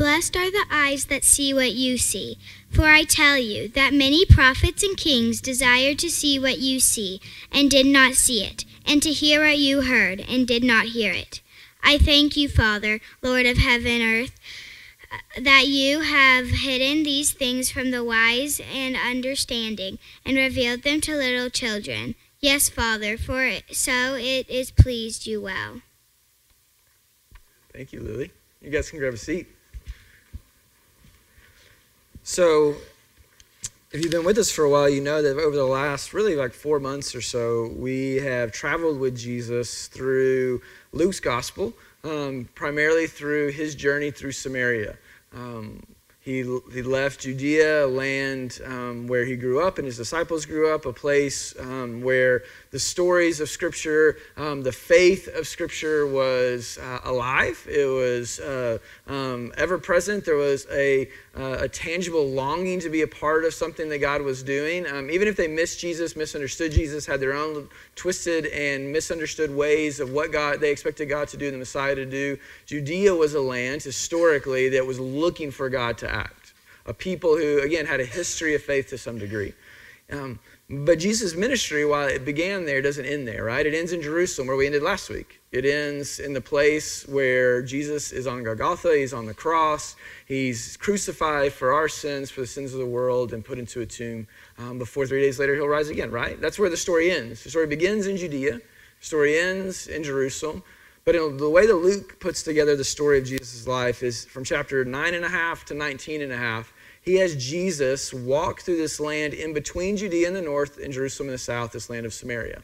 Blessed are the eyes that see what you see. For I tell you that many prophets and kings desired to see what you see, and did not see it, and to hear what you heard, and did not hear it. I thank you, Father, Lord of heaven and earth, that you have hidden these things from the wise and understanding, and revealed them to little children. Yes, Father, for so it is pleased you well. Thank you, Lily. You guys can grab a seat. So, if you've been with us for a while, you know that over the last really like four months or so, we have traveled with Jesus through Luke's gospel, um, primarily through his journey through Samaria. Um, he, he left Judea, land um, where he grew up and his disciples grew up, a place um, where the stories of Scripture, um, the faith of Scripture was uh, alive. It was uh, um, ever present. There was a, uh, a tangible longing to be a part of something that God was doing. Um, even if they missed Jesus, misunderstood Jesus, had their own twisted and misunderstood ways of what God they expected God to do, the Messiah to do, Judea was a land historically that was looking for God to act. A people who, again, had a history of faith to some degree. Um, but Jesus' ministry, while it began there, doesn't end there, right? It ends in Jerusalem, where we ended last week. It ends in the place where Jesus is on Golgotha, he's on the cross, he's crucified for our sins, for the sins of the world, and put into a tomb. Um, before three days later, he'll rise again, right? That's where the story ends. The story begins in Judea, the story ends in Jerusalem. But the way that Luke puts together the story of Jesus' life is from chapter 9 and a half to 19 and a half he has Jesus walk through this land in between Judea in the north and Jerusalem in the south, this land of Samaria.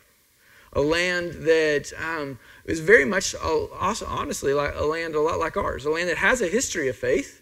A land that um, is very much, also, honestly, like a land a lot like ours, a land that has a history of faith.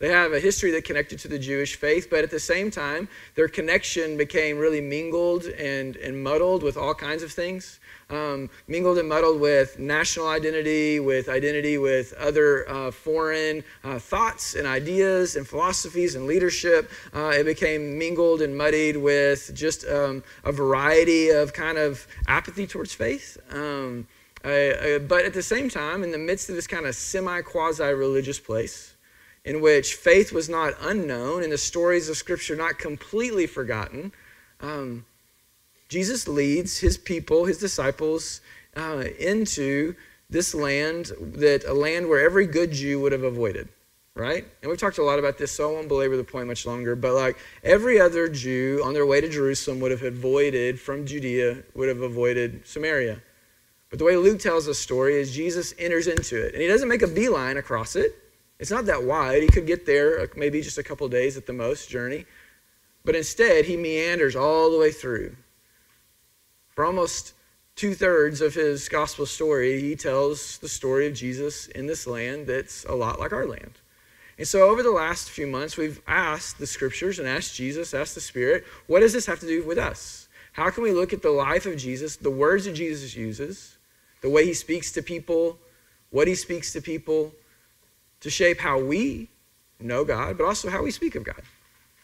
They have a history that connected to the Jewish faith, but at the same time, their connection became really mingled and, and muddled with all kinds of things um, mingled and muddled with national identity, with identity with other uh, foreign uh, thoughts and ideas and philosophies and leadership. Uh, it became mingled and muddied with just um, a variety of kind of apathy towards faith. Um, but at the same time, in the midst of this kind of semi quasi religious place, in which faith was not unknown and the stories of Scripture not completely forgotten, um, Jesus leads his people, his disciples, uh, into this land that a land where every good Jew would have avoided, right? And we've talked a lot about this, so I won't belabor the point much longer. But like every other Jew on their way to Jerusalem would have avoided from Judea, would have avoided Samaria. But the way Luke tells the story is Jesus enters into it, and he doesn't make a beeline across it. It's not that wide. He could get there uh, maybe just a couple days at the most journey. But instead, he meanders all the way through. For almost two thirds of his gospel story, he tells the story of Jesus in this land that's a lot like our land. And so, over the last few months, we've asked the scriptures and asked Jesus, asked the Spirit, what does this have to do with us? How can we look at the life of Jesus, the words that Jesus uses, the way he speaks to people, what he speaks to people, to shape how we know God, but also how we speak of God?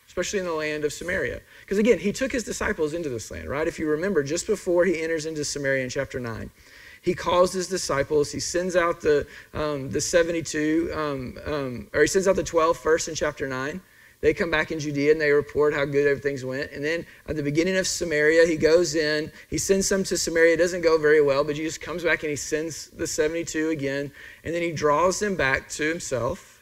especially in the land of Samaria. Because again, he took his disciples into this land, right? If you remember, just before he enters into Samaria in chapter 9, he calls his disciples, he sends out the, um, the 72, um, um, or he sends out the 12 first in chapter 9. They come back in Judea and they report how good everything's went. And then at the beginning of Samaria, he goes in, he sends some to Samaria. It doesn't go very well, but Jesus comes back and he sends the 72 again. And then he draws them back to himself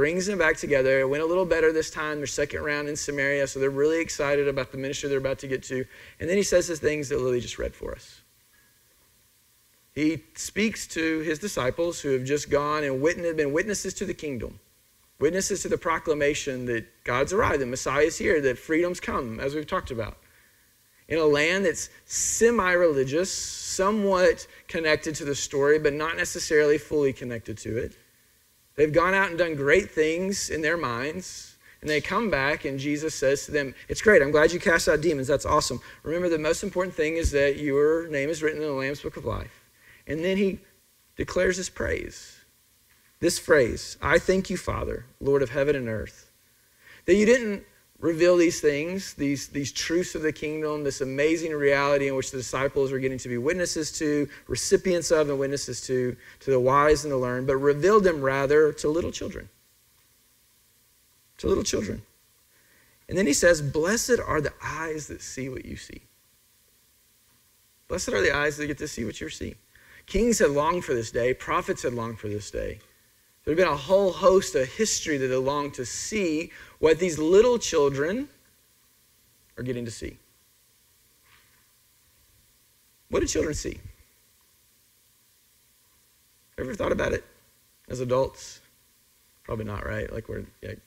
brings them back together. It went a little better this time, their second round in Samaria, so they're really excited about the ministry they're about to get to. And then he says the things that Lily just read for us. He speaks to his disciples who have just gone and witnessed, been witnesses to the kingdom, witnesses to the proclamation that God's arrived, that Messiah is here, that freedom's come, as we've talked about. In a land that's semi religious, somewhat connected to the story, but not necessarily fully connected to it. They've gone out and done great things in their minds. And they come back, and Jesus says to them, It's great. I'm glad you cast out demons. That's awesome. Remember, the most important thing is that your name is written in the Lamb's Book of Life. And then he declares his praise. This phrase I thank you, Father, Lord of heaven and earth, that you didn't reveal these things, these, these truths of the kingdom, this amazing reality in which the disciples are getting to be witnesses to, recipients of, and witnesses to, to the wise and the learned, but revealed them rather to little children. to little children. And then he says, Blessed are the eyes that see what you see. Blessed are the eyes that get to see what you see. Kings had longed for this day, prophets had longed for this day. There had been a whole host of history that had longed to see what these little children are getting to see. What do children see? Ever thought about it as adults? Probably not, right? Like we're like,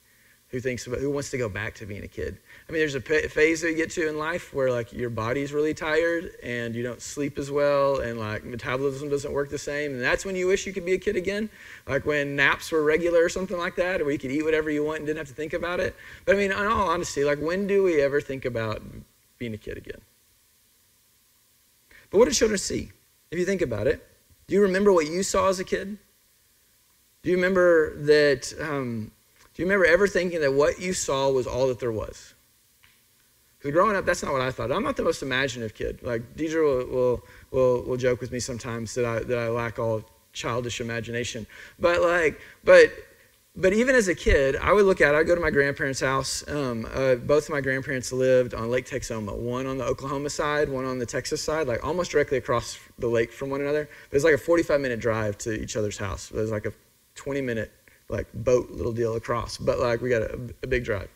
who thinks about who wants to go back to being a kid. I mean there's a phase that you get to in life where like your body's really tired and you don't sleep as well and like metabolism doesn't work the same. And that's when you wish you could be a kid again. Like when naps were regular or something like that or you could eat whatever you want and didn't have to think about it. But i mean in all honesty like when do we ever think about being a kid again? But what do children see if you think about it? Do you remember what you saw as a kid? Do you remember that um, do you remember ever thinking that what you saw was all that there was? Because growing up, that's not what I thought. I'm not the most imaginative kid. Like Deidre will, will, will, will joke with me sometimes that I, that I lack all childish imagination. But like, but but even as a kid, I would look out. I'd go to my grandparents' house. Um, uh, both of my grandparents lived on Lake Texoma, one on the Oklahoma side, one on the Texas side, like almost directly across the lake from one another. It was like a 45 minute drive to each other's house. It was like a 20 minute like boat little deal across. But like we got a, a big drive.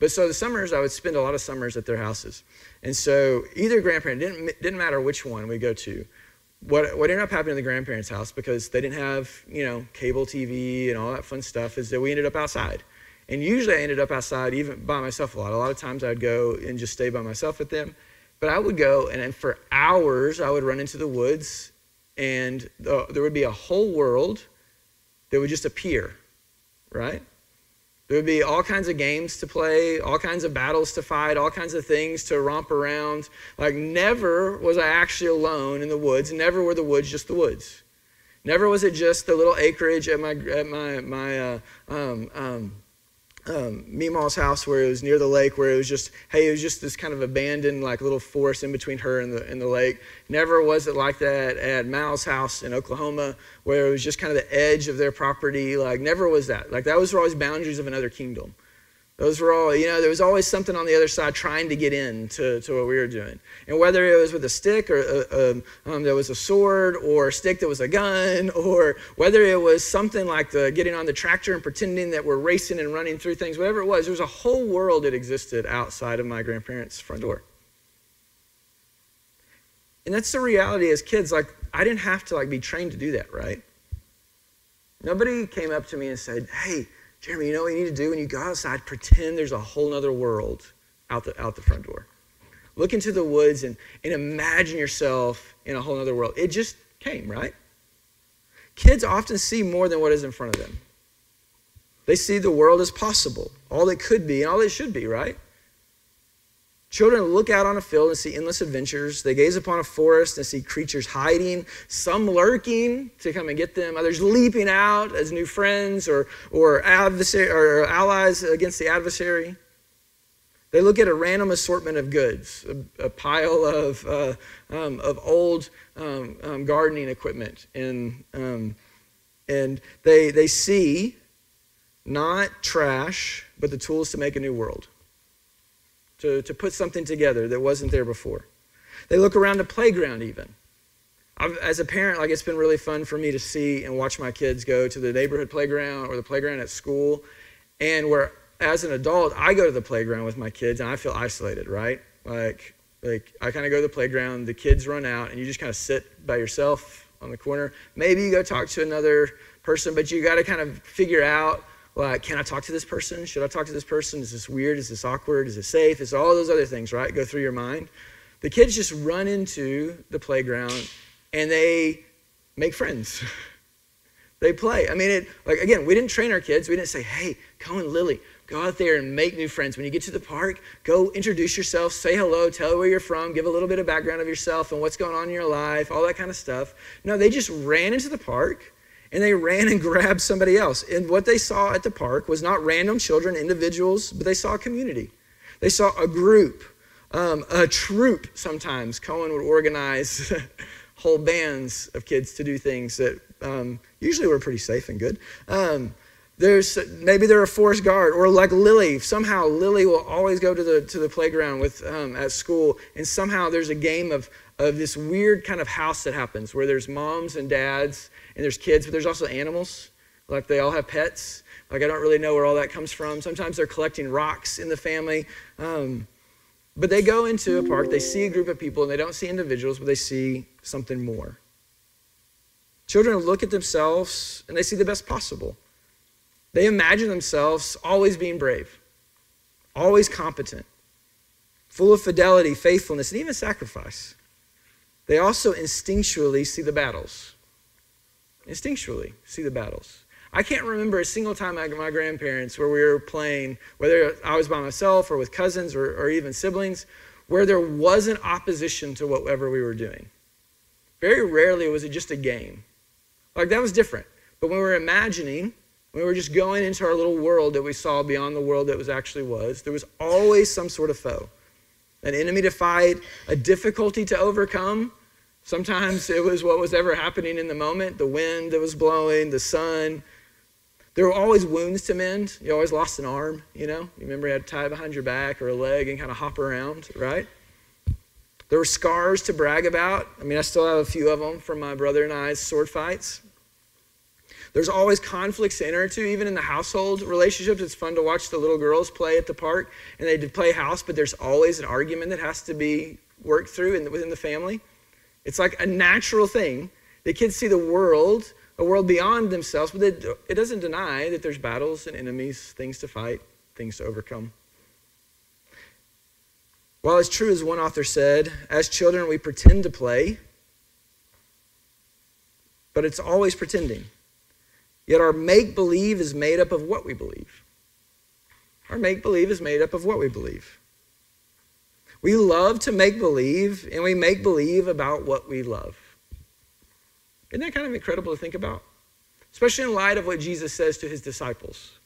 But so the summers, I would spend a lot of summers at their houses. And so either grandparent, didn't, didn't matter which one we go to, what, what ended up happening in the grandparents' house, because they didn't have, you know, cable TV and all that fun stuff, is that we ended up outside. And usually I ended up outside even by myself a lot. A lot of times I'd go and just stay by myself with them. But I would go, and then for hours I would run into the woods, and the, there would be a whole world that would just appear right? There would be all kinds of games to play, all kinds of battles to fight, all kinds of things to romp around. Like, never was I actually alone in the woods. Never were the woods just the woods. Never was it just the little acreage at my, at my, my uh, um, um, um, Meemaw's house where it was near the lake, where it was just, hey, it was just this kind of abandoned, like little forest in between her and the, and the lake. Never was it like that at Mal's house in Oklahoma, where it was just kind of the edge of their property. Like, never was that. Like, that was always boundaries of another kingdom. Those were all, you know, there was always something on the other side trying to get in to, to what we were doing. And whether it was with a stick or a, um, um, there was a sword or a stick that was a gun or whether it was something like the getting on the tractor and pretending that we're racing and running through things, whatever it was, there was a whole world that existed outside of my grandparents' front door. And that's the reality as kids. Like, I didn't have to like be trained to do that, right? Nobody came up to me and said, hey, Jeremy, you know what you need to do when you go outside? Pretend there's a whole other world out the, out the front door. Look into the woods and, and imagine yourself in a whole other world. It just came, right? Kids often see more than what is in front of them. They see the world as possible, all it could be, and all it should be, right? Children look out on a field and see endless adventures. They gaze upon a forest and see creatures hiding, some lurking to come and get them, others leaping out as new friends or, or, adversary, or allies against the adversary. They look at a random assortment of goods, a, a pile of, uh, um, of old um, um, gardening equipment, and, um, and they, they see not trash, but the tools to make a new world to, to put something together that wasn't there before. They look around the playground, even. I've, as a parent, like it's been really fun for me to see and watch my kids go to the neighborhood playground or the playground at school, and where as an adult, I go to the playground with my kids and I feel isolated, right? Like, like I kind of go to the playground, the kids run out, and you just kind of sit by yourself on the corner. Maybe you go talk to another person, but you got to kind of figure out like, can I talk to this person? Should I talk to this person? Is this weird? Is this awkward? Is it safe? Is all those other things, right? Go through your mind. The kids just run into the playground and they make friends. they play. I mean, it, like, again, we didn't train our kids. We didn't say, hey, Cohen Lily, go out there and make new friends. When you get to the park, go introduce yourself, say hello, tell where you're from, give a little bit of background of yourself and what's going on in your life, all that kind of stuff. No, they just ran into the park and they ran and grabbed somebody else. And what they saw at the park was not random children, individuals, but they saw a community. They saw a group, um, a troop sometimes. Cohen would organize whole bands of kids to do things that um, usually were pretty safe and good. Um, There's maybe they're a forest guard or like Lily. Somehow Lily will always go to the to the playground with um, at school, and somehow there's a game of of this weird kind of house that happens where there's moms and dads and there's kids, but there's also animals. Like they all have pets. Like I don't really know where all that comes from. Sometimes they're collecting rocks in the family. Um, but they go into a park, they see a group of people, and they don't see individuals, but they see something more. Children look at themselves and they see the best possible. They imagine themselves always being brave, always competent, full of fidelity, faithfulness, and even sacrifice. They also instinctually see the battles. Instinctually see the battles. I can't remember a single time I, my grandparents where we were playing, whether I was by myself or with cousins or, or even siblings, where there wasn't opposition to whatever we were doing. Very rarely was it just a game. Like that was different. But when we were imagining, when we were just going into our little world that we saw beyond the world that was actually was, there was always some sort of foe. An enemy to fight, a difficulty to overcome. Sometimes it was what was ever happening in the moment, the wind that was blowing, the sun, there were always wounds to mend. You always lost an arm, you know? You remember you had to tie behind your back or a leg and kind of hop around, right? There were scars to brag about. I mean, I still have a few of them from my brother and I's sword fights. There's always conflicts to enter into, even in the household relationships. It's fun to watch the little girls play at the park, and they play house, but there's always an argument that has to be worked through in, within the family. It's like a natural thing. The kids see the world a world beyond themselves, but it, it doesn't deny that there's battles and enemies, things to fight, things to overcome. While it's true, as one author said, as children we pretend to play, but it's always pretending. Yet our make believe is made up of what we believe. Our make believe is made up of what we believe. We love to make believe, and we make believe about what we love. Isn't that kind of incredible to think about? Especially in light of what Jesus says to his disciples,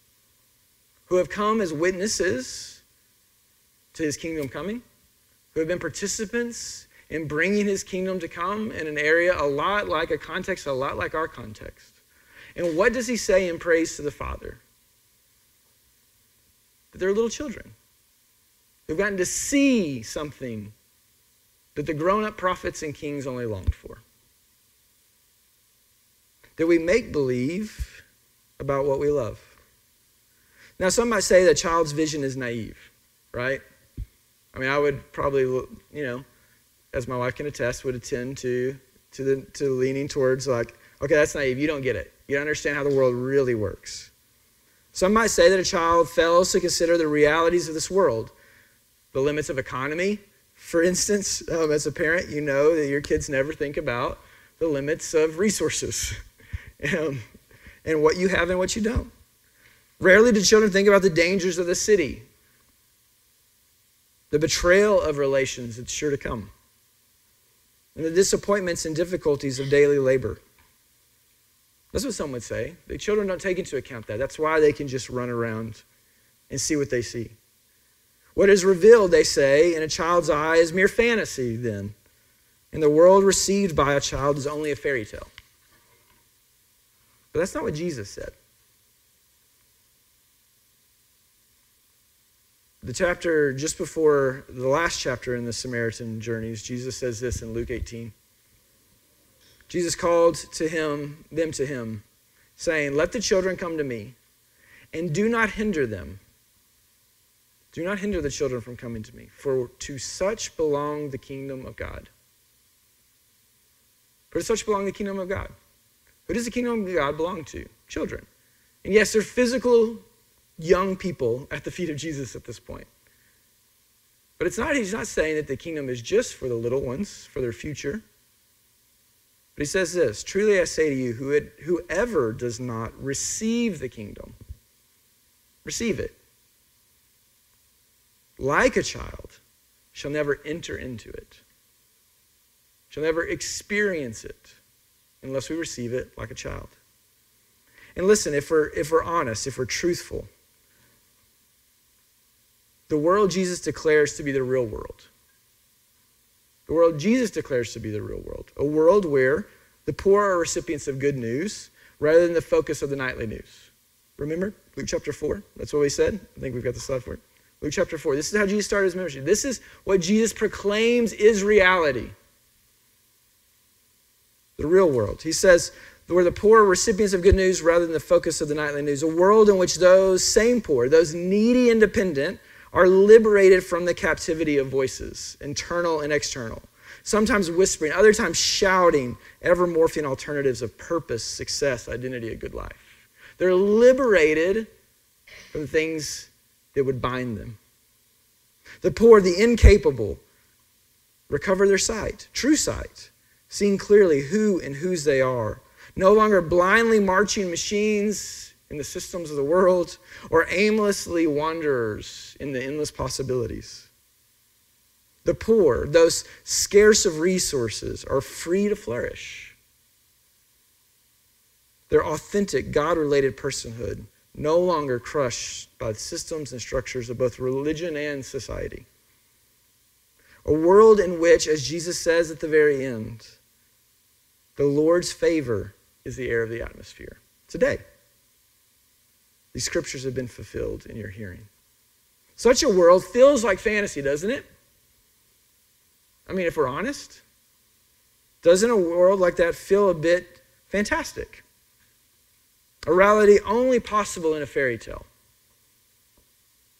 who have come as witnesses to his kingdom coming, who have been participants in bringing his kingdom to come in an area a lot like a context, a lot like our context. And what does he say in praise to the Father? That they're little children who've gotten to see something that the grown up prophets and kings only longed for that we make believe about what we love. Now, some might say that a child's vision is naive, right? I mean, I would probably, you know, as my wife can attest, would attend to to the to leaning towards like, okay, that's naive. You don't get it. You don't understand how the world really works. Some might say that a child fails to consider the realities of this world, the limits of economy. For instance, um, as a parent, you know that your kids never think about the limits of resources. um, and what you have and what you don't. Rarely do children think about the dangers of the city, the betrayal of relations that's sure to come, and the disappointments and difficulties of daily labor. That's what some would say. The children don't take into account that. That's why they can just run around and see what they see. What is revealed, they say, in a child's eye is mere fantasy, then. And the world received by a child is only a fairy tale. But that's not what Jesus said. The chapter just before the last chapter in the Samaritan journeys, Jesus says this in Luke 18. Jesus called to him, them to him, saying, Let the children come to me, and do not hinder them. Do not hinder the children from coming to me, for to such belong the kingdom of God. For to such belong the kingdom of God. Who does the kingdom of God belong to? Children. And yes, they're physical young people at the feet of Jesus at this point. But it's not, he's not saying that the kingdom is just for the little ones, for their future. But he says this Truly I say to you, whoever does not receive the kingdom, receive it, like a child, shall never enter into it, shall never experience it unless we receive it like a child. And listen, if we're, if we're honest, if we're truthful, the world Jesus declares to be the real world. The world Jesus declares to be the real world. A world where the poor are recipients of good news rather than the focus of the nightly news. Remember Luke chapter 4? That's what we said. I think we've got the slide for it. Luke chapter 4. This is how Jesus started his ministry. This is what Jesus proclaims is reality. The real world. He says, where the poor are recipients of good news rather than the focus of the nightly news. A world in which those same poor, those needy independent, are liberated from the captivity of voices, internal and external. Sometimes whispering, other times shouting, ever morphing alternatives of purpose, success, identity, a good life. They're liberated from things that would bind them. The poor, the incapable, recover their sight, true sight, seeing clearly who and whose they are no longer blindly marching machines in the systems of the world or aimlessly wanderers in the endless possibilities. The poor, those scarce of resources, are free to flourish. Their authentic, God related personhood, no longer crushed by the systems and structures of both religion and society. A world in which, as Jesus says at the very end, the Lord's favor is the air of the atmosphere. Today, these scriptures have been fulfilled in your hearing. Such a world feels like fantasy, doesn't it? I mean, if we're honest, doesn't a world like that feel a bit fantastic? A reality only possible in a fairy tale.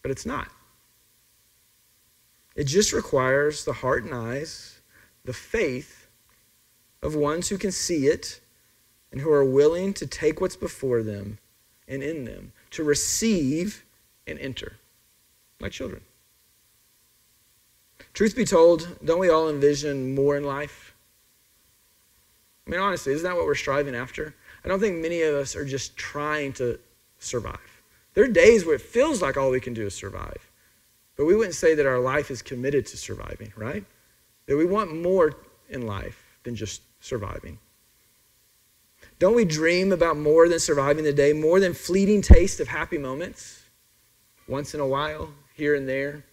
But it's not. It just requires the heart and eyes, the faith of ones who can see it and who are willing to take what's before them and in them, to receive and enter, like children. Truth be told, don't we all envision more in life? I mean, honestly, isn't that what we're striving after? I don't think many of us are just trying to survive. There are days where it feels like all we can do is survive. But we wouldn't say that our life is committed to surviving, right? That we want more in life than just surviving. Don't we dream about more than surviving the day, more than fleeting taste of happy moments once in a while, here and there?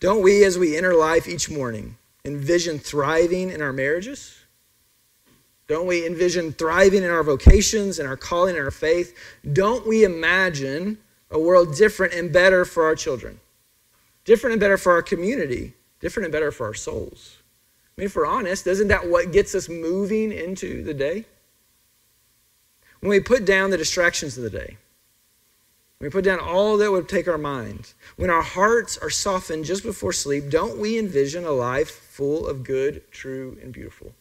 Don't we, as we enter life each morning, envision thriving in our marriages? Don't we envision thriving in our vocations and our calling and our faith? Don't we imagine a world different and better for our children? Different and better for our community, different and better for our souls. I mean, if we're honest, isn't that what gets us moving into the day? When we put down the distractions of the day, when we put down all that would take our mind, when our hearts are softened just before sleep, don't we envision a life full of good, true, and beautiful?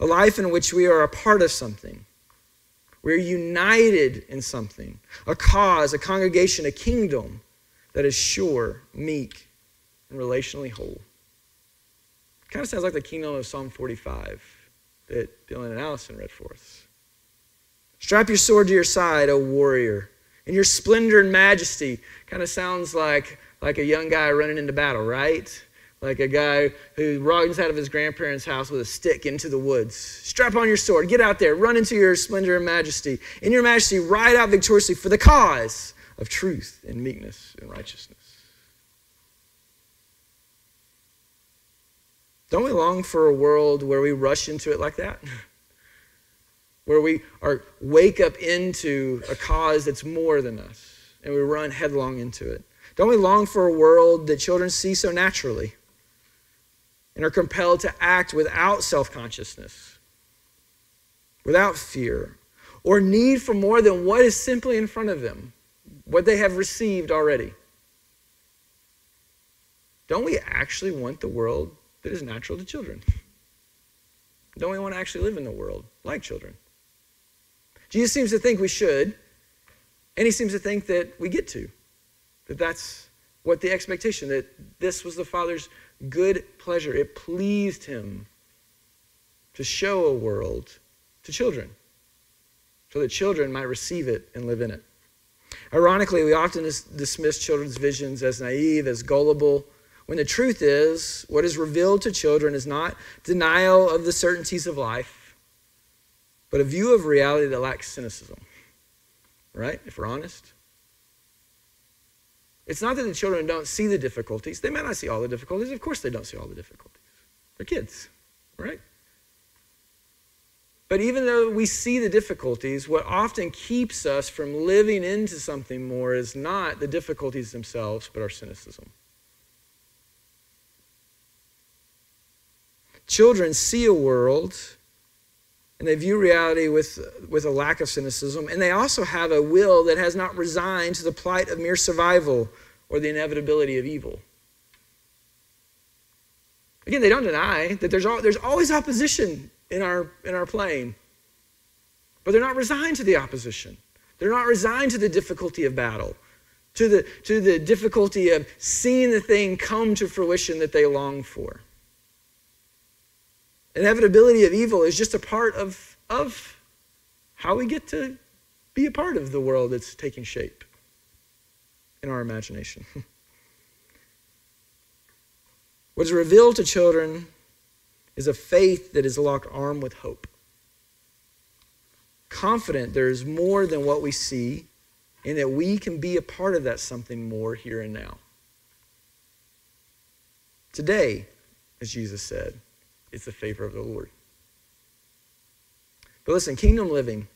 A life in which we are a part of something. We're united in something, a cause, a congregation, a kingdom that is sure, meek, and relationally whole. Kind of sounds like the kingdom of Psalm 45 that Dylan and Allison read for us. Strap your sword to your side, O warrior. And your splendor and majesty kind of sounds like, like a young guy running into battle, right? Like a guy who runs out of his grandparents' house with a stick into the woods. Strap on your sword, get out there, run into your splendor and majesty. In your majesty, ride out victoriously for the cause of truth and meekness and righteousness. Don't we long for a world where we rush into it like that? where we are wake up into a cause that's more than us and we run headlong into it. Don't we long for a world that children see so naturally and are compelled to act without self consciousness, without fear, or need for more than what is simply in front of them, what they have received already? Don't we actually want the world that is natural to children. Don't we want to actually live in the world like children? Jesus seems to think we should, and he seems to think that we get to. That that's what the expectation, that this was the Father's good pleasure. It pleased him to show a world to children so that children might receive it and live in it. Ironically, we often dismiss children's visions as naive, as gullible, when the truth is, what is revealed to children is not denial of the certainties of life, but a view of reality that lacks cynicism. Right? If we're honest. It's not that the children don't see the difficulties. They may not see all the difficulties. Of course, they don't see all the difficulties. They're kids, right? But even though we see the difficulties, what often keeps us from living into something more is not the difficulties themselves, but our cynicism. Children see a world and they view reality with, with a lack of cynicism, and they also have a will that has not resigned to the plight of mere survival or the inevitability of evil. Again, they don't deny that there's, all, there's always opposition in our, in our playing, but they're not resigned to the opposition. They're not resigned to the difficulty of battle, to the, to the difficulty of seeing the thing come to fruition that they long for. Inevitability of evil is just a part of, of how we get to be a part of the world that's taking shape in our imagination. What is revealed to children is a faith that is locked arm with hope. Confident there is more than what we see, and that we can be a part of that something more here and now. Today, as Jesus said, is the favor of the Lord. But listen, kingdom living,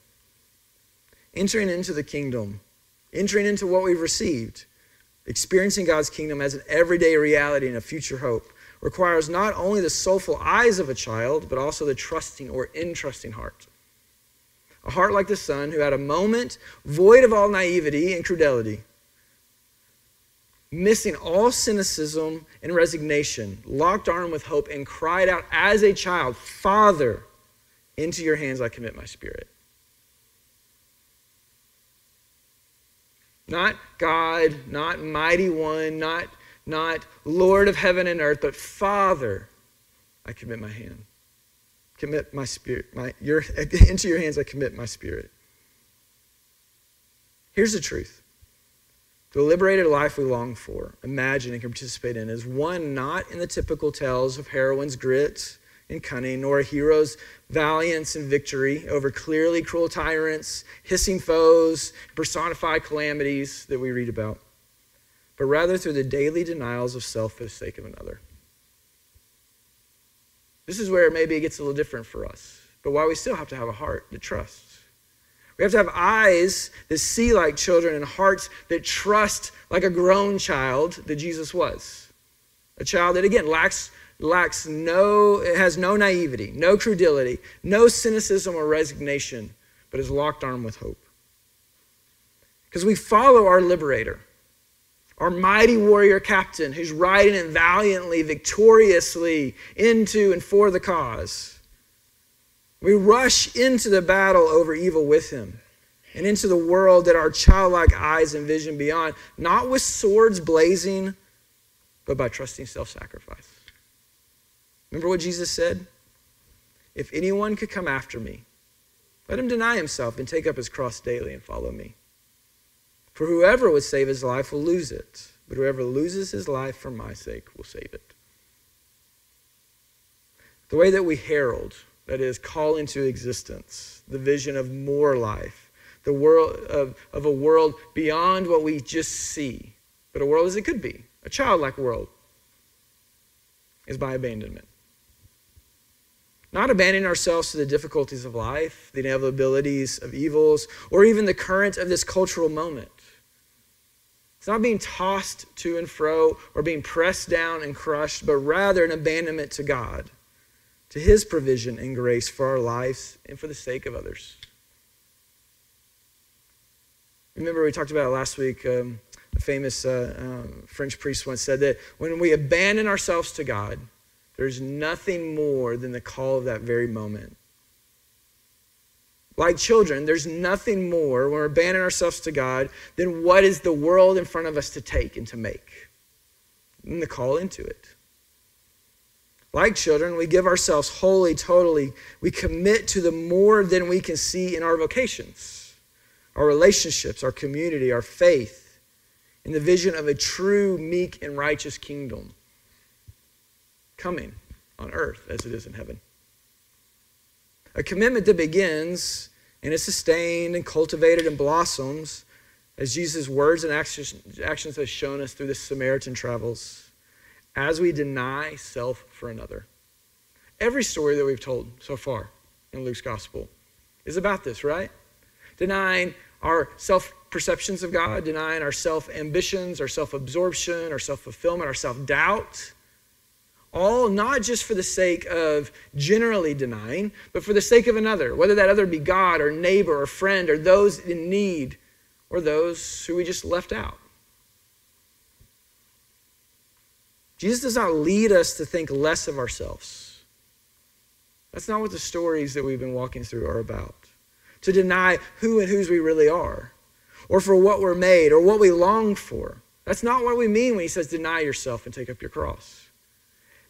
entering into the kingdom, entering into what we've received, experiencing God's kingdom as an everyday reality and a future hope, requires not only the soulful eyes of a child, but also the trusting or entrusting heart. A heart like the son who had a moment void of all naivety and credulity, missing all cynicism and resignation, locked arm with hope, and cried out as a child, Father, into your hands I commit my spirit. Not God, not mighty one, not, not Lord of heaven and earth, but Father, I commit my hand. Commit my spirit. My, your, into your hands I commit my spirit. Here's the truth. The liberated life we long for, imagine, and can participate in is one not in the typical tales of heroine's grit and cunning, nor a hero's valiance and victory over clearly cruel tyrants, hissing foes, personified calamities that we read about, but rather through the daily denials of self for the sake of another. This is where maybe it gets a little different for us, but why we still have to have a heart to trusts. We have to have eyes that see like children and hearts that trust like a grown child that Jesus was. A child that, again, lacks, lacks no, it has no naivety, no credulity, no cynicism or resignation, but is locked arm with hope. Because we follow our liberator, our mighty warrior captain who's riding in valiantly, victoriously into and for the cause. We rush into the battle over evil with him and into the world that our childlike eyes envision beyond, not with swords blazing, but by trusting self sacrifice. Remember what Jesus said? If anyone could come after me, let him deny himself and take up his cross daily and follow me. For whoever would save his life will lose it, but whoever loses his life for my sake will save it. The way that we herald that is, call into existence the vision of more life, the world of, of a world beyond what we just see, but a world as it could be, a childlike world, is by abandonment. Not abandoning ourselves to the difficulties of life, the inevitabilities of evils, or even the current of this cultural moment. It's not being tossed to and fro or being pressed down and crushed, but rather an abandonment to God to his provision and grace for our lives and for the sake of others. Remember, we talked about last week. Um, a famous uh, um, French priest once said that when we abandon ourselves to God, there's nothing more than the call of that very moment. Like children, there's nothing more when we're abandoning ourselves to God than what is the world in front of us to take and to make, and the call into it. Like children, we give ourselves wholly, totally. We commit to the more than we can see in our vocations, our relationships, our community, our faith, in the vision of a true, meek, and righteous kingdom coming on earth as it is in heaven. A commitment that begins and is sustained and cultivated and blossoms as Jesus' words and actions, have shown us through the Samaritan travels as we deny self for another. Every story that we've told so far in Luke's gospel is about this, right? Denying our self perceptions of God, denying our self ambitions, our self absorption, our self fulfillment, our self doubt. All not just for the sake of generally denying, but for the sake of another, whether that other be God or neighbor or friend or those in need or those who we just left out. Jesus does not lead us to think less of ourselves. That's not what the stories that we've been walking through are about. To deny who and whose we really are, or for what we're made, or what we long for. That's not what we mean when he says deny yourself and take up your cross.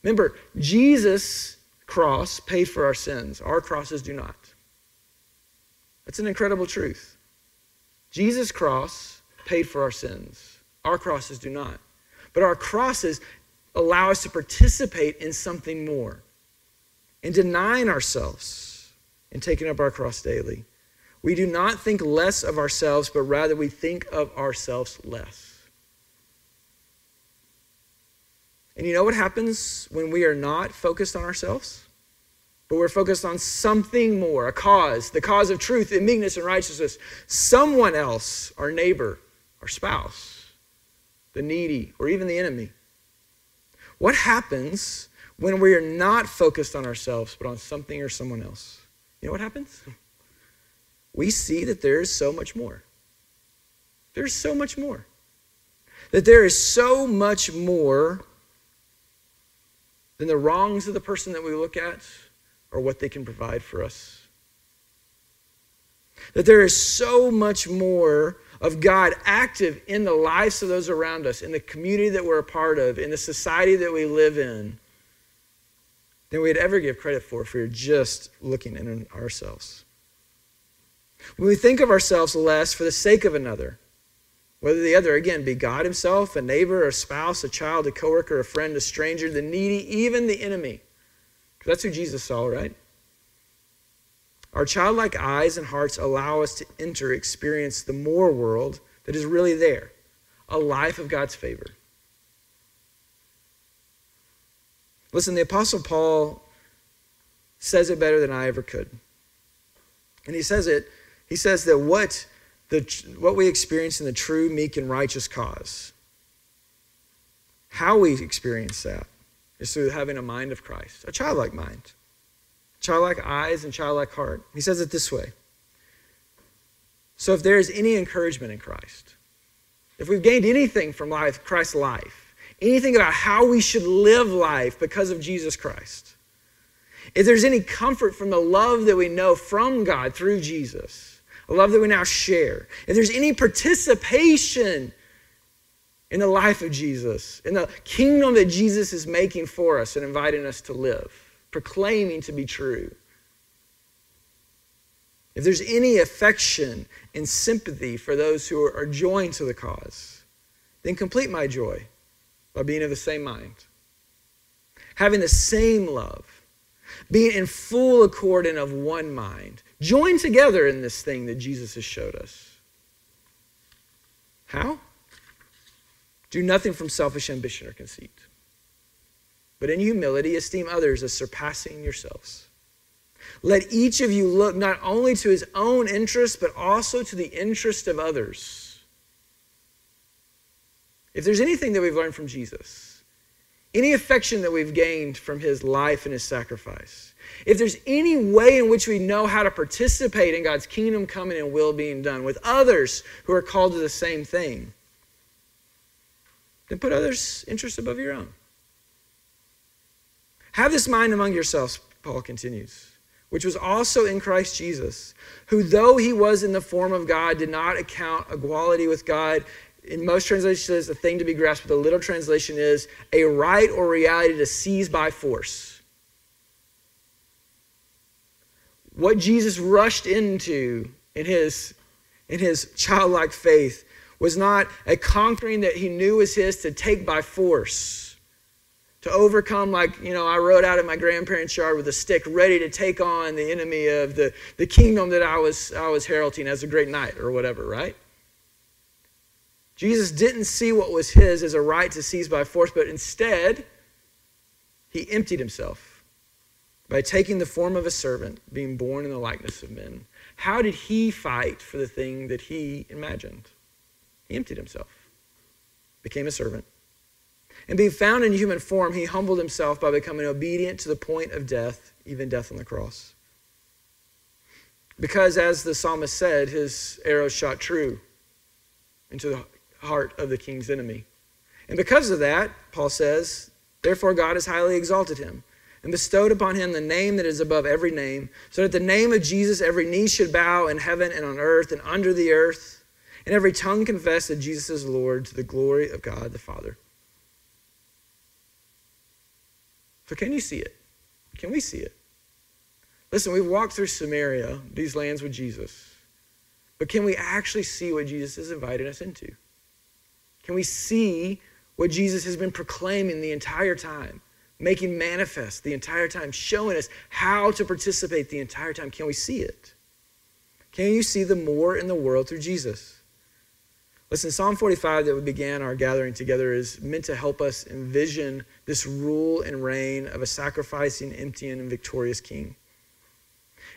Remember, Jesus' cross paid for our sins, our crosses do not. That's an incredible truth. Jesus' cross paid for our sins, our crosses do not. But our crosses allow us to participate in something more. In denying ourselves and taking up our cross daily, we do not think less of ourselves, but rather we think of ourselves less. And you know what happens when we are not focused on ourselves? But we're focused on something more, a cause, the cause of truth and meekness and righteousness. Someone else, our neighbor, our spouse, the needy, or even the enemy. What happens when we are not focused on ourselves, but on something or someone else? You know what happens? We see that there is so much more. There's so much more. That there is so much more than the wrongs of the person that we look at or what they can provide for us. That there is so much more of God active in the lives of those around us, in the community that we're a part of, in the society that we live in, than we'd ever give credit for if we were just looking in ourselves. When we think of ourselves less for the sake of another, whether the other, again, be God Himself, a neighbor, a spouse, a child, a coworker, a friend, a stranger, the needy, even the enemy. That's who Jesus saw, right? Our childlike eyes and hearts allow us to enter, experience the more world that is really there a life of God's favor. Listen, the Apostle Paul says it better than I ever could. And he says it, he says that what, the, what we experience in the true, meek, and righteous cause, how we experience that is through having a mind of Christ, a childlike mind childlike eyes and childlike heart. He says it this way So if there is any encouragement in Christ, if we've gained anything from life, Christ's life, anything about how we should live life because of Jesus Christ, if there's any comfort from the love that we know from God through Jesus, a love that we now share, if there's any participation in the life of Jesus, in the kingdom that Jesus is making for us and inviting us to live, proclaiming to be true. If there's any affection and sympathy for those who are joined to the cause, then complete my joy by being of the same mind, having the same love, being in full accord and of one mind, joined together in this thing that Jesus has showed us. How? Do nothing from selfish ambition or conceit but in humility esteem others as surpassing yourselves. Let each of you look not only to his own interest, but also to the interest of others. If there's anything that we've learned from Jesus, any affection that we've gained from his life and his sacrifice, if there's any way in which we know how to participate in God's kingdom coming and will being done with others who are called to the same thing, then put others' interests above your own. Have this mind among yourselves, Paul continues, which was also in Christ Jesus, who, though he was in the form of God, did not account equality with God. In most translations, a thing to be grasped, but the little translation is a right or reality to seize by force. What Jesus rushed into in his, in his childlike faith was not a conquering that he knew was his to take by force to overcome, like, you know, I rode out in my grandparents' yard with a stick, ready to take on the enemy of the, the kingdom that I was, I was heralding as a great knight or whatever, right? Jesus didn't see what was his as a right to seize by force, but instead, he emptied himself. by taking the form of a servant, being born in the likeness of men. How did he fight for the thing that he imagined? He emptied himself, became a servant. And being found in human form, he humbled himself by becoming obedient to the point of death, even death on the cross. Because, as the psalmist said, his arrow shot true into the heart of the king's enemy. And because of that, Paul says, therefore God has highly exalted him and bestowed upon him the name that is above every name, so that the name of Jesus every knee should bow in heaven and on earth and under the earth, and every tongue confess that Jesus is Lord to the glory of God the Father. So, can you see it? Can we see it? Listen, we've walked through Samaria, these lands with Jesus, but can we actually see what Jesus has invited us into? Can we see what Jesus has been proclaiming the entire time? making manifest the entire time, showing us how to participate the entire time. Can we see it? Can you see the more in the world through Jesus? Listen, Psalm 45 that we began our gathering together is meant to help us envision this rule and reign of a sacrificing, emptying, and victorious king.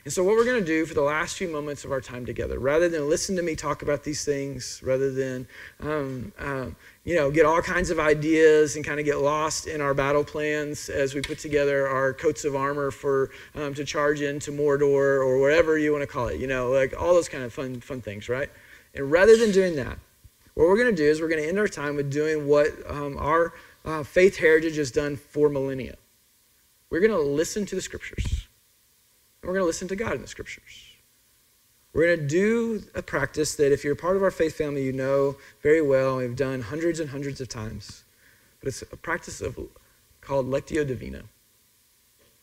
And so, what we're going to do for the last few moments of our time together, rather than listen to me talk about these things, rather than um, um, you know get all kinds of ideas and kind of get lost in our battle plans as we put together our coats of armor for um, to charge into Mordor or whatever you want to call it, you know, like all those kind of fun fun things, right? And rather than doing that, what we're going to do is we're going to end our time with doing what um, our uh, faith heritage has done for millennia. We're going to listen to the scriptures. And we're going to listen to God in the scriptures. We're going to do a practice that if you're part of our faith family, you know very well. We've done hundreds and hundreds of times. But it's a practice of called Lectio Divina.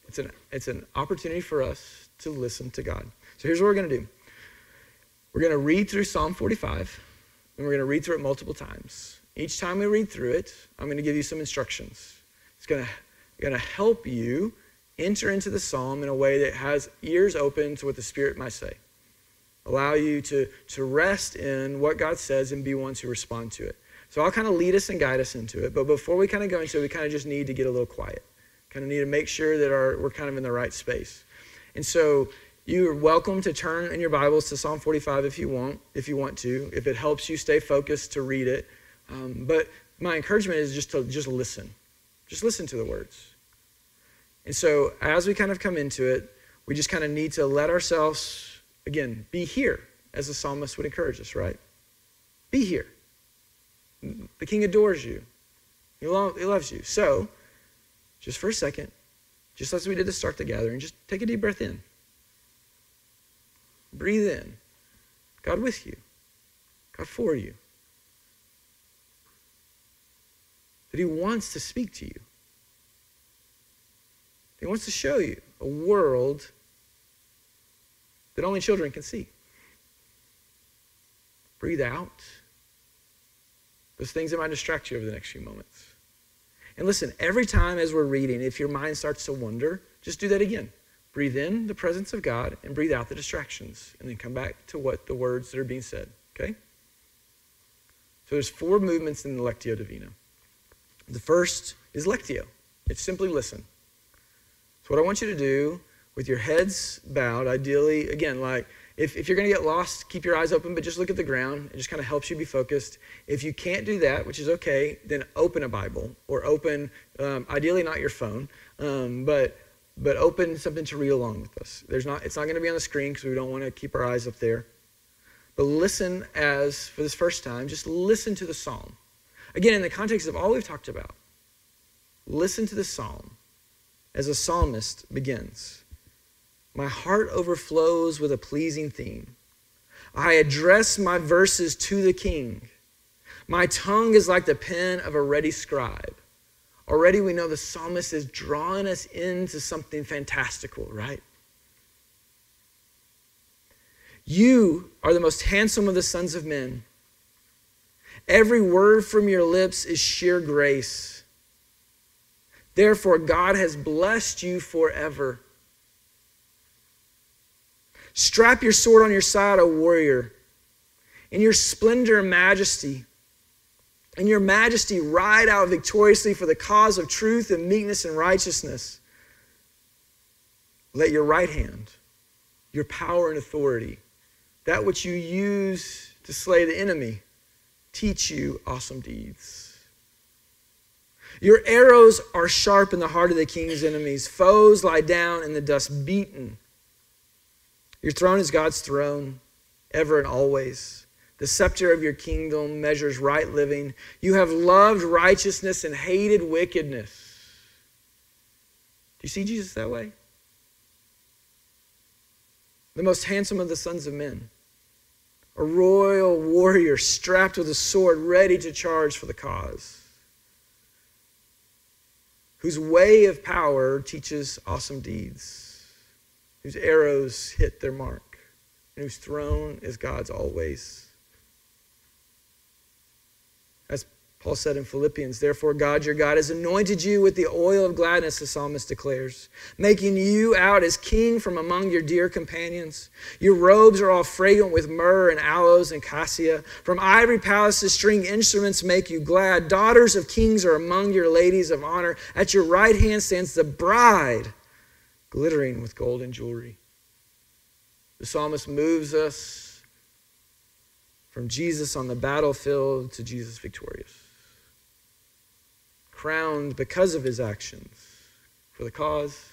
It's an, it's an opportunity for us to listen to God. So here's what we're going to do. We're going to read through Psalm 45, and we're going to read through it multiple times. Each time we read through it, I'm going to give you some instructions. It's going to, going to help you enter into the psalm in a way that has ears open to what the Spirit might say. Allow you to, to rest in what God says and be ones who respond to it. So I'll kind of lead us and guide us into it. But before we kind of go into it, we kind of just need to get a little quiet. Kind of need to make sure that our, we're kind of in the right space. And so you're welcome to turn in your Bibles to Psalm 45 if you want, if you want to, if it helps you stay focused to read it. Um, but my encouragement is just to just listen. Just listen to the words. And so as we kind of come into it, we just kind of need to let ourselves, again, be here, as the psalmist would encourage us, right? Be here. The king adores you, he, lo- he loves you. So, just for a second, just as we did to start the gathering, just take a deep breath in. Breathe in. God with you, God for you. That He wants to speak to you. He wants to show you a world that only children can see. Breathe out those things that might distract you over the next few moments. And listen, every time as we're reading, if your mind starts to wander, just do that again. Breathe in the presence of God and breathe out the distractions, and then come back to what the words that are being said. Okay? So there's four movements in the Lectio Divina. The first is Lectio. It's simply listen. So, what I want you to do with your heads bowed, ideally, again, like if, if you're going to get lost, keep your eyes open, but just look at the ground. It just kind of helps you be focused. If you can't do that, which is okay, then open a Bible or open, um, ideally not your phone, um, but but open something to read along with us. There's not, it's not going to be on the screen because we don't want to keep our eyes up there. But listen as, for this first time, just listen to the psalm. Again, in the context of all we've talked about, listen to the psalm as a psalmist begins My heart overflows with a pleasing theme. I address my verses to the king. My tongue is like the pen of a ready scribe. Already we know the psalmist is drawing us into something fantastical, right? You are the most handsome of the sons of men. Every word from your lips is sheer grace. Therefore, God has blessed you forever. Strap your sword on your side, O warrior. In your splendor and majesty, in your majesty, ride out victoriously for the cause of truth and meekness and righteousness. Let your right hand, your power and authority, that which you use to slay the enemy, teach you awesome deeds. Your arrows are sharp in the heart of the king's enemies. Foes lie down in the dust, beaten. Your throne is God's throne, ever and always. The scepter of your kingdom measures right living. You have loved righteousness and hated wickedness. Do you see Jesus that way? The most handsome of the sons of men, a royal warrior strapped with a sword, ready to charge for the cause whose way of power teaches awesome deeds, whose arrows hit their mark, and whose throne is God's always. As Paul said in Philippians, therefore God your God has anointed you with the oil of gladness, the psalmist declares, making you out as king from among your dear companions. Your robes are all fragrant with myrrh and aloes and cassia. From ivory palaces, string instruments make you glad. Daughters of kings are among your ladies of honor. At your right hand stands the bride, glittering with gold and jewelry. The psalmist moves us from Jesus on the battlefield to Jesus victorious crowned because of his actions for the cause.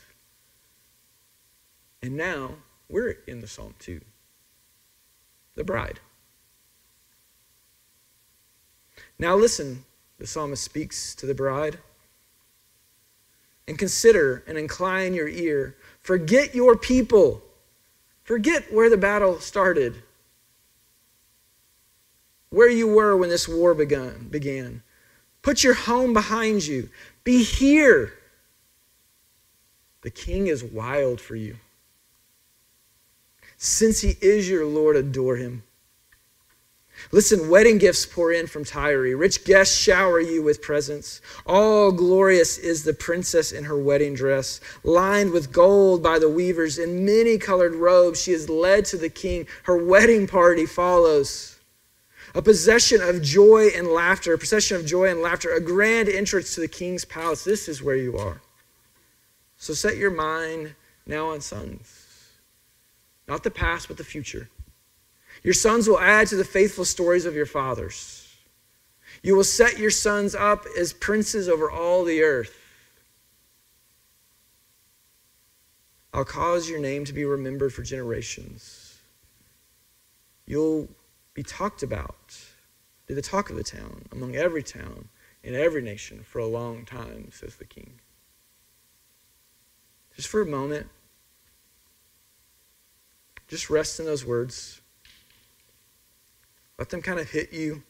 And now we're in the psalm too the bride. Now listen, the psalmist speaks to the bride. And consider and incline your ear. Forget your people. Forget where the battle started, where you were when this war begun, began. Put your home behind you. Be here. The king is wild for you. Since he is your Lord, adore him. Listen, wedding gifts pour in from Tyre. Rich guests shower you with presents. All glorious is the princess in her wedding dress, lined with gold by the weavers. In many colored robes, she is led to the king. Her wedding party follows a possession of joy and laughter, a procession of joy and laughter, a grand entrance to the king's palace. This is where you are. So set your mind now on sons, not the past, but the future. Your sons will add to the faithful stories of your fathers. You will set your sons up as princes over all the earth. I'll cause your name to be remembered for generations. You'll be talked about, be the talk of the town, among every town, in every nation for a long time, says the king. Just for a moment, just rest in those words. Let them kind of hit you.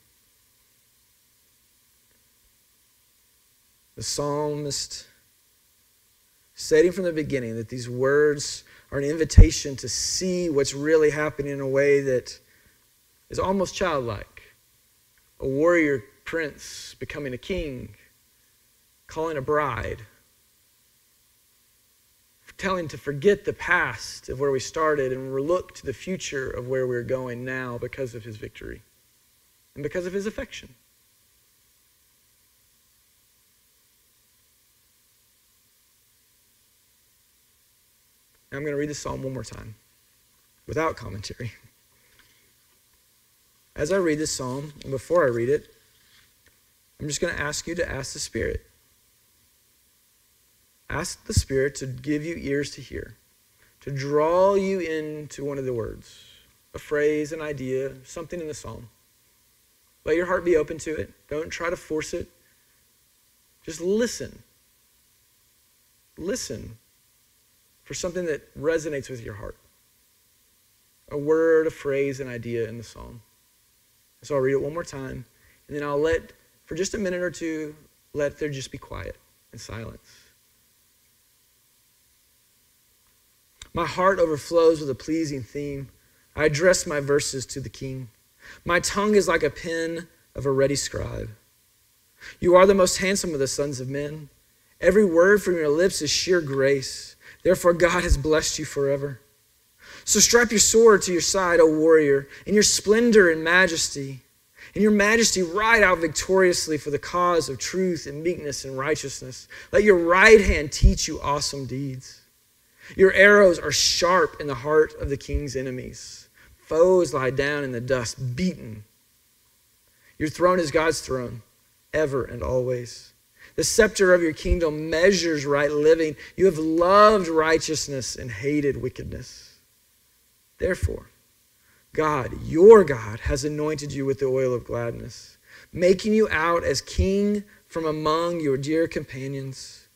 The psalmist stating from the beginning that these words are an invitation to see what's really happening in a way that is almost childlike. A warrior prince becoming a king, calling a bride, telling to forget the past of where we started and look to the future of where we're going now because of his victory and because of his affection. I'm going to read the psalm one more time without commentary. As I read this psalm, and before I read it, I'm just going to ask you to ask the Spirit. Ask the Spirit to give you ears to hear, to draw you into one of the words, a phrase, an idea, something in the psalm. Let your heart be open to it. Don't try to force it. Just listen. Listen for something that resonates with your heart. A word, a phrase, an idea in the psalm. So I'll read it one more time, and then I'll let, for just a minute or two, let there just be quiet and silence. My heart overflows with a pleasing theme. I address my verses to the king. My tongue is like a pen of a ready scribe. You are the most handsome of the sons of men. Every word from your lips is sheer grace. Therefore, God has blessed you forever. So strap your sword to your side, O warrior, in your splendor and majesty. In your majesty, ride out victoriously for the cause of truth and meekness and righteousness. Let your right hand teach you awesome deeds. Your arrows are sharp in the heart of the king's enemies. Foes lie down in the dust, beaten. Your throne is God's throne, ever and always. The scepter of your kingdom measures right living. You have loved righteousness and hated wickedness. Therefore, God, your God, has anointed you with the oil of gladness, making you out as king from among your dear companions.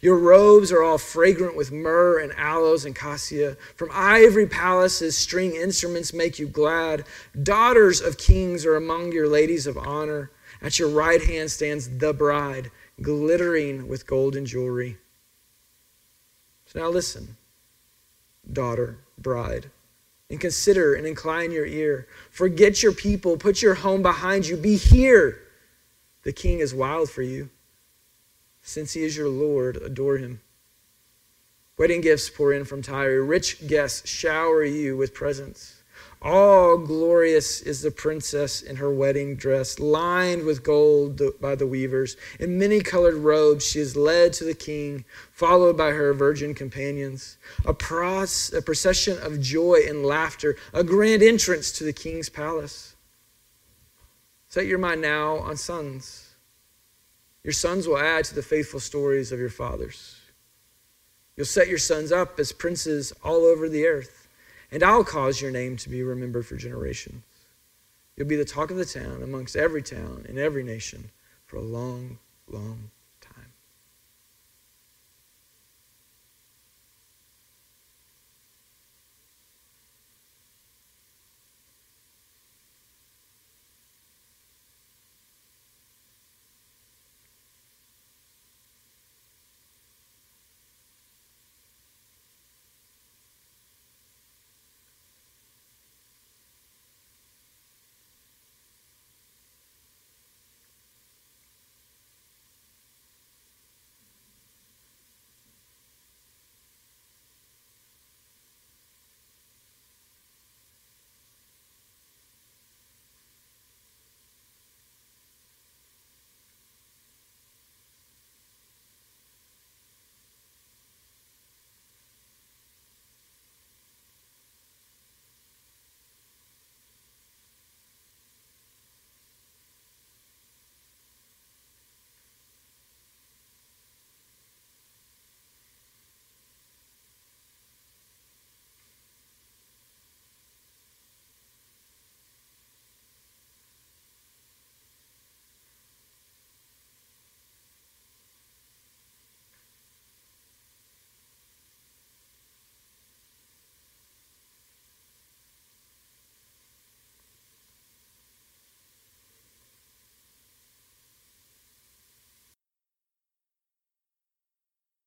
Your robes are all fragrant with myrrh and aloes and cassia. From ivory palaces, string instruments make you glad. Daughters of kings are among your ladies of honor. At your right hand stands the bride, glittering with golden jewelry. So now listen, daughter, bride, and consider and incline your ear. Forget your people, put your home behind you, be here. The king is wild for you. Since he is your Lord, adore him. Wedding gifts pour in from Tyre. Rich guests shower you with presents. All glorious is the princess in her wedding dress, lined with gold by the weavers. In many colored robes, she is led to the king, followed by her virgin companions. A, pros- a procession of joy and laughter, a grand entrance to the king's palace. Set your mind now on sons your sons will add to the faithful stories of your fathers. You'll set your sons up as princes all over the earth, and I'll cause your name to be remembered for generations. You'll be the talk of the town amongst every town in every nation for a long, long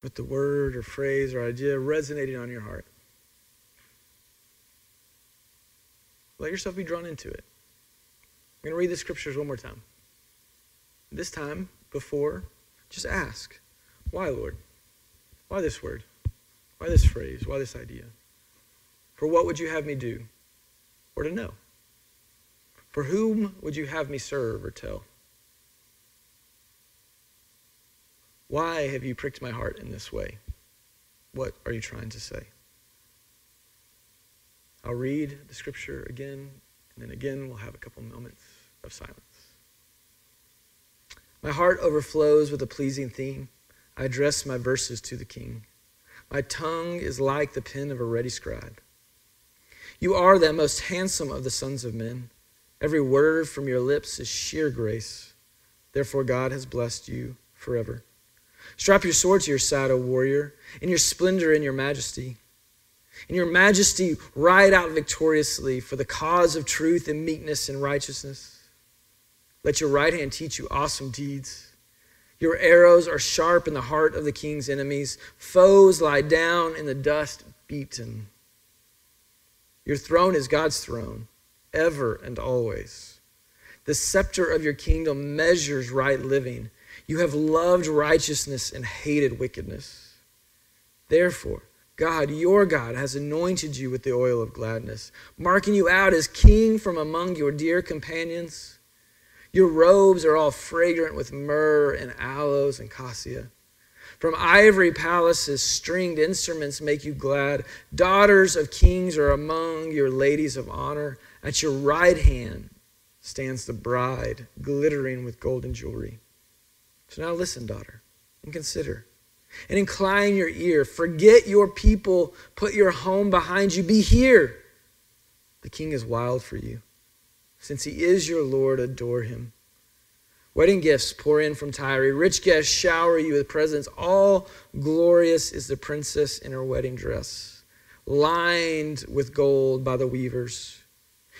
with the word or phrase or idea resonating on your heart. Let yourself be drawn into it. I'm going to read the scriptures one more time. This time, before, just ask, why, Lord? Why this word? Why this phrase? Why this idea? For what would you have me do or to know? For whom would you have me serve or tell? Why have you pricked my heart in this way? What are you trying to say? I'll read the scripture again, and then again we'll have a couple moments of silence. My heart overflows with a pleasing theme. I address my verses to the king. My tongue is like the pen of a ready scribe. You are that most handsome of the sons of men. Every word from your lips is sheer grace. Therefore, God has blessed you forever. Strap your sword to your saddle, warrior, in your splendor and your majesty. In your majesty, ride out victoriously for the cause of truth and meekness and righteousness. Let your right hand teach you awesome deeds. Your arrows are sharp in the heart of the king's enemies. Foes lie down in the dust, beaten. Your throne is God's throne, ever and always. The scepter of your kingdom measures right living you have loved righteousness and hated wickedness. Therefore, God, your God, has anointed you with the oil of gladness, marking you out as king from among your dear companions. Your robes are all fragrant with myrrh and aloes and cassia. From ivory palaces, stringed instruments make you glad. Daughters of kings are among your ladies of honor. At your right hand stands the bride, glittering with golden jewelry. So now listen, daughter, and consider. And incline your ear. Forget your people. Put your home behind you. Be here. The king is wild for you. Since he is your Lord, adore him. Wedding gifts pour in from Tyre. Rich guests shower you with presents. All glorious is the princess in her wedding dress, lined with gold by the weavers.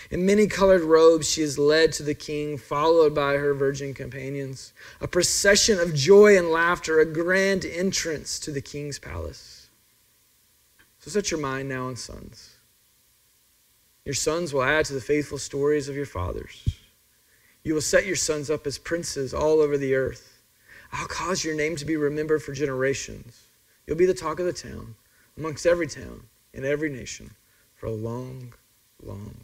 In many colored robes, she is led to the king, followed by her virgin companions. A procession of joy and laughter, a grand entrance to the king's palace. So set your mind now on sons. Your sons will add to the faithful stories of your fathers. You will set your sons up as princes all over the earth. I'll cause your name to be remembered for generations. You'll be the talk of the town, amongst every town, in every nation, for a long, long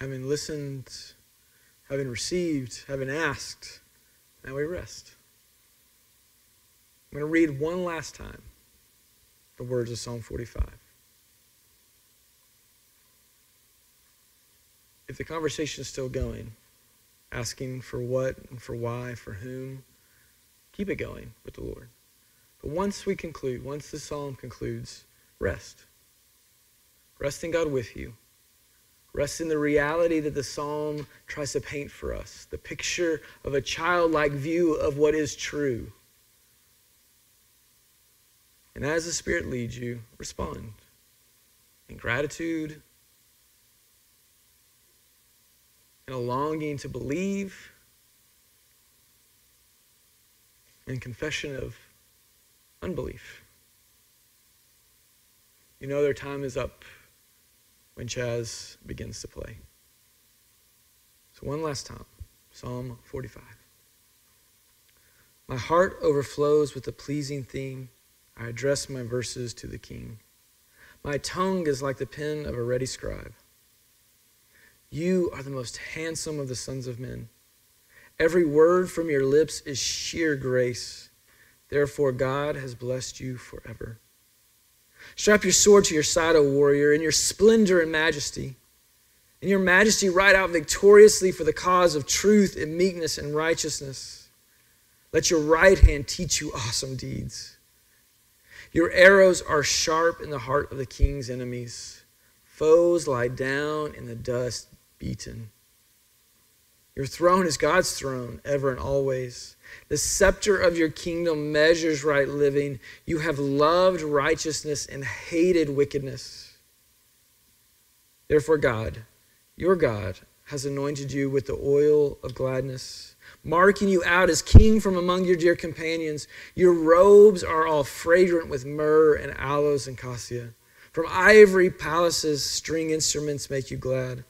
having listened, having received, having asked, now we rest. I'm going to read one last time the words of Psalm 45. If the conversation is still going, asking for what and for why, for whom, keep it going with the Lord. But once we conclude, once the psalm concludes, rest. Rest in God with you. Rest in the reality that the psalm tries to paint for us the picture of a childlike view of what is true. And as the Spirit leads you, respond in gratitude, in a longing to believe, in confession of unbelief. You know their time is up when Chaz begins to play. So, one last time Psalm 45. My heart overflows with a pleasing theme. I address my verses to the king. My tongue is like the pen of a ready scribe. You are the most handsome of the sons of men. Every word from your lips is sheer grace. Therefore, God has blessed you forever. Strap your sword to your side, O warrior, in your splendor and majesty. In your majesty, ride out victoriously for the cause of truth and meekness and righteousness. Let your right hand teach you awesome deeds. Your arrows are sharp in the heart of the king's enemies. Foes lie down in the dust, beaten. Your throne is God's throne, ever and always. The scepter of your kingdom measures right living. You have loved righteousness and hated wickedness. Therefore, God, your God, has anointed you with the oil of gladness, marking you out as king from among your dear companions. Your robes are all fragrant with myrrh and aloes and cassia. From ivory palaces, string instruments make you glad.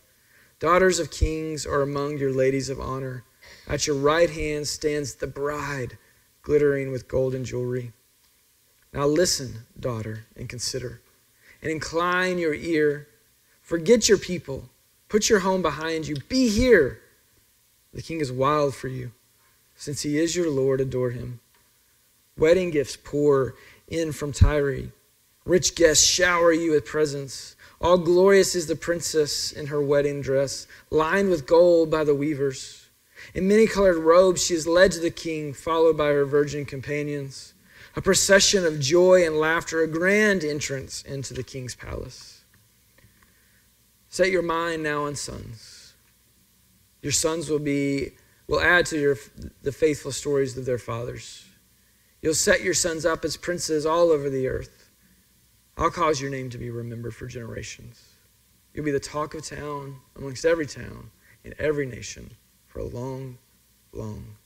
Daughters of kings are among your ladies of honor. At your right hand stands the bride, glittering with golden jewelry. Now listen, daughter, and consider, and incline your ear. Forget your people Put your home behind you. Be here. The king is wild for you. Since he is your Lord, adore him. Wedding gifts pour in from Tyre. Rich guests shower you with presents. All glorious is the princess in her wedding dress, lined with gold by the weavers. In many colored robes, she is led to the king, followed by her virgin companions. A procession of joy and laughter, a grand entrance into the king's palace. Set your mind now on sons. Your sons will be will add to your the faithful stories of their fathers. You'll set your sons up as princes all over the earth. I'll cause your name to be remembered for generations. You'll be the talk of town amongst every town in every nation for a long, long